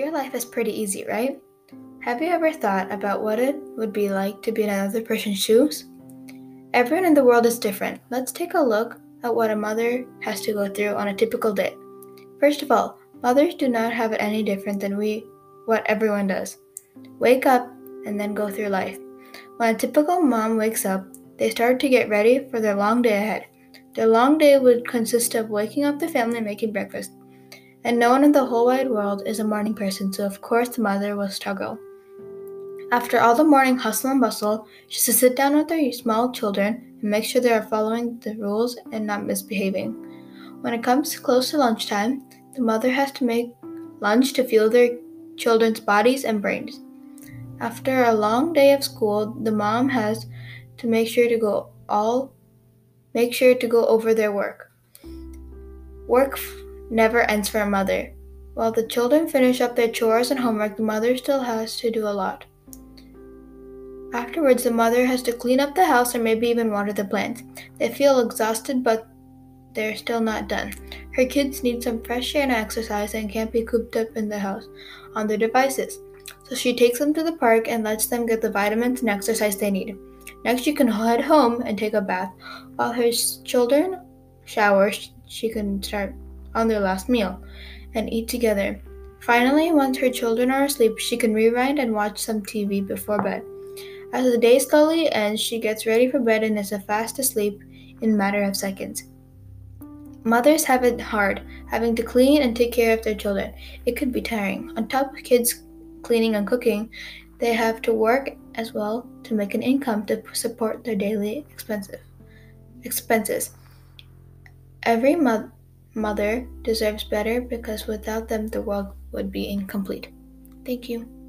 Your life is pretty easy, right? Have you ever thought about what it would be like to be in another person's shoes? Everyone in the world is different. Let's take a look at what a mother has to go through on a typical day. First of all, mothers do not have it any different than we what everyone does. Wake up and then go through life. When a typical mom wakes up, they start to get ready for their long day ahead. Their long day would consist of waking up the family and making breakfast. And no one in the whole wide world is a morning person, so of course the mother will struggle. After all the morning hustle and bustle, she has to sit down with her small children and make sure they are following the rules and not misbehaving. When it comes close to lunchtime, the mother has to make lunch to fuel their children's bodies and brains. After a long day of school, the mom has to make sure to go all make sure to go over their work. Work never ends for a mother. While the children finish up their chores and homework, the mother still has to do a lot. Afterwards, the mother has to clean up the house or maybe even water the plants. They feel exhausted, but they're still not done. Her kids need some fresh air and exercise and can't be cooped up in the house on their devices. So she takes them to the park and lets them get the vitamins and exercise they need. Next, she can head home and take a bath. While her children shower, she can start on their last meal and eat together. Finally, once her children are asleep, she can rewind and watch some TV before bed. As the day slowly ends, she gets ready for bed and is fast asleep in matter of seconds. Mothers have it hard, having to clean and take care of their children. It could be tiring. On top of kids cleaning and cooking, they have to work as well to make an income to support their daily expensive expenses. Every mo- mother deserves better because without them the world would be incomplete. Thank you.